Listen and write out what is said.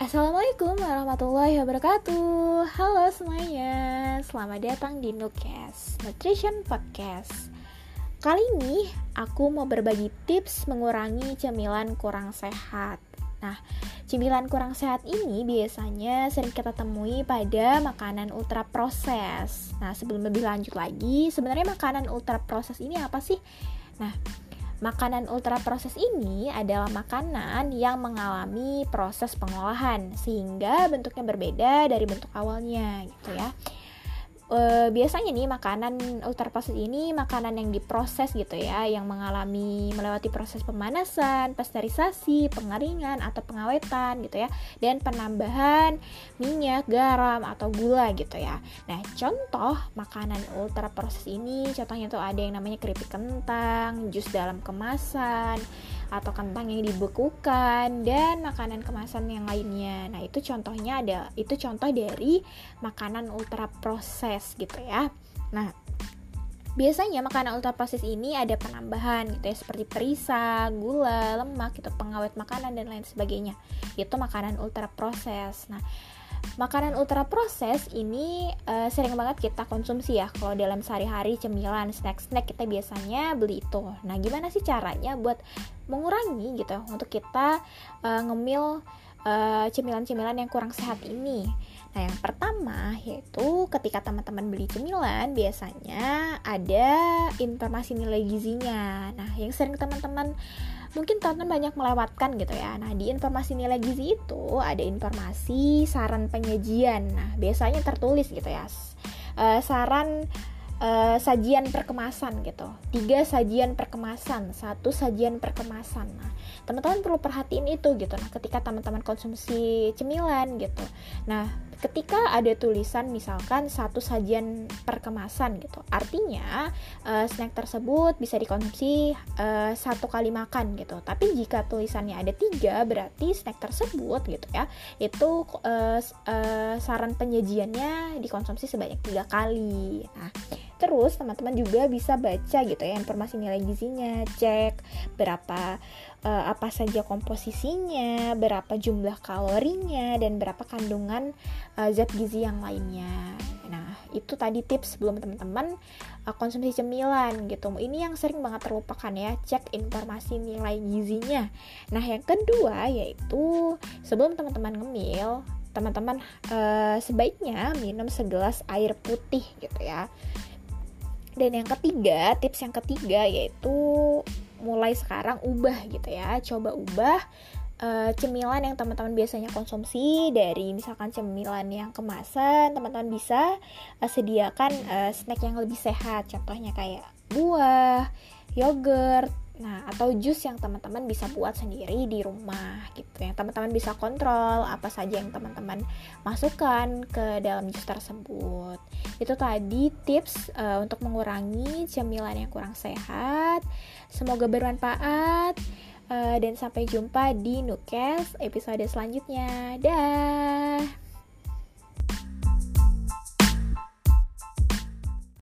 Assalamualaikum warahmatullahi wabarakatuh. Halo semuanya. Selamat datang di Nukes Nutrition Podcast. Kali ini aku mau berbagi tips mengurangi cemilan kurang sehat. Nah, cemilan kurang sehat ini biasanya sering kita temui pada makanan ultra proses Nah, sebelum lebih lanjut lagi Sebenarnya makanan ultra proses ini apa sih? Nah, Makanan ultra proses ini adalah makanan yang mengalami proses pengolahan sehingga bentuknya berbeda dari bentuk awalnya gitu ya e, biasanya nih makanan ultraproses ini makanan yang diproses gitu ya yang mengalami melewati proses pemanasan, pasteurisasi, pengeringan atau pengawetan gitu ya dan penambahan minyak, garam atau gula gitu ya. Nah, contoh makanan ultraproses ini contohnya tuh ada yang namanya keripik kentang, jus dalam kemasan atau kentang yang dibekukan dan makanan kemasan yang lainnya. Nah, itu contohnya ada itu contoh dari makanan ultra proses gitu ya. Nah, biasanya makanan ultra proses ini ada penambahan gitu ya seperti perisa, gula, lemak, itu pengawet makanan dan lain sebagainya. Itu makanan ultra proses. Nah, makanan ultra proses ini uh, sering banget kita konsumsi ya. Kalau dalam sehari-hari cemilan snack-snack kita biasanya beli itu. Nah gimana sih caranya buat mengurangi gitu untuk kita uh, ngemil uh, cemilan-cemilan yang kurang sehat ini Nah, yang pertama yaitu ketika teman-teman beli cemilan, biasanya ada informasi nilai gizinya. Nah, yang sering teman-teman mungkin tonton banyak melewatkan gitu ya. Nah, di informasi nilai gizi itu ada informasi saran penyajian. Nah, biasanya tertulis gitu ya. Uh, saran uh, sajian perkemasan gitu. Tiga sajian perkemasan, satu sajian perkemasan. Nah, teman-teman perlu perhatiin itu gitu. Nah, ketika teman-teman konsumsi cemilan gitu. Nah, ketika ada tulisan misalkan satu sajian perkemasan gitu artinya uh, snack tersebut bisa dikonsumsi uh, satu kali makan gitu tapi jika tulisannya ada tiga berarti snack tersebut gitu ya itu uh, uh, saran penyajiannya dikonsumsi sebanyak tiga kali nah Terus teman-teman juga bisa baca gitu ya informasi nilai gizinya, cek berapa uh, apa saja komposisinya, berapa jumlah kalorinya dan berapa kandungan uh, zat gizi yang lainnya. Nah, itu tadi tips sebelum teman-teman uh, konsumsi cemilan gitu. Ini yang sering banget terlupakan ya, cek informasi nilai gizinya. Nah, yang kedua yaitu sebelum teman-teman ngemil, teman-teman uh, sebaiknya minum segelas air putih gitu ya dan yang ketiga tips yang ketiga yaitu mulai sekarang ubah gitu ya. Coba ubah uh, cemilan yang teman-teman biasanya konsumsi dari misalkan cemilan yang kemasan teman-teman bisa uh, sediakan uh, snack yang lebih sehat. Contohnya kayak buah yogurt Nah, atau jus yang teman-teman bisa buat sendiri di rumah gitu. Yang teman-teman bisa kontrol apa saja yang teman-teman masukkan ke dalam jus tersebut. Itu tadi tips uh, untuk mengurangi cemilan yang kurang sehat. Semoga bermanfaat uh, dan sampai jumpa di Nukes episode selanjutnya. Dah.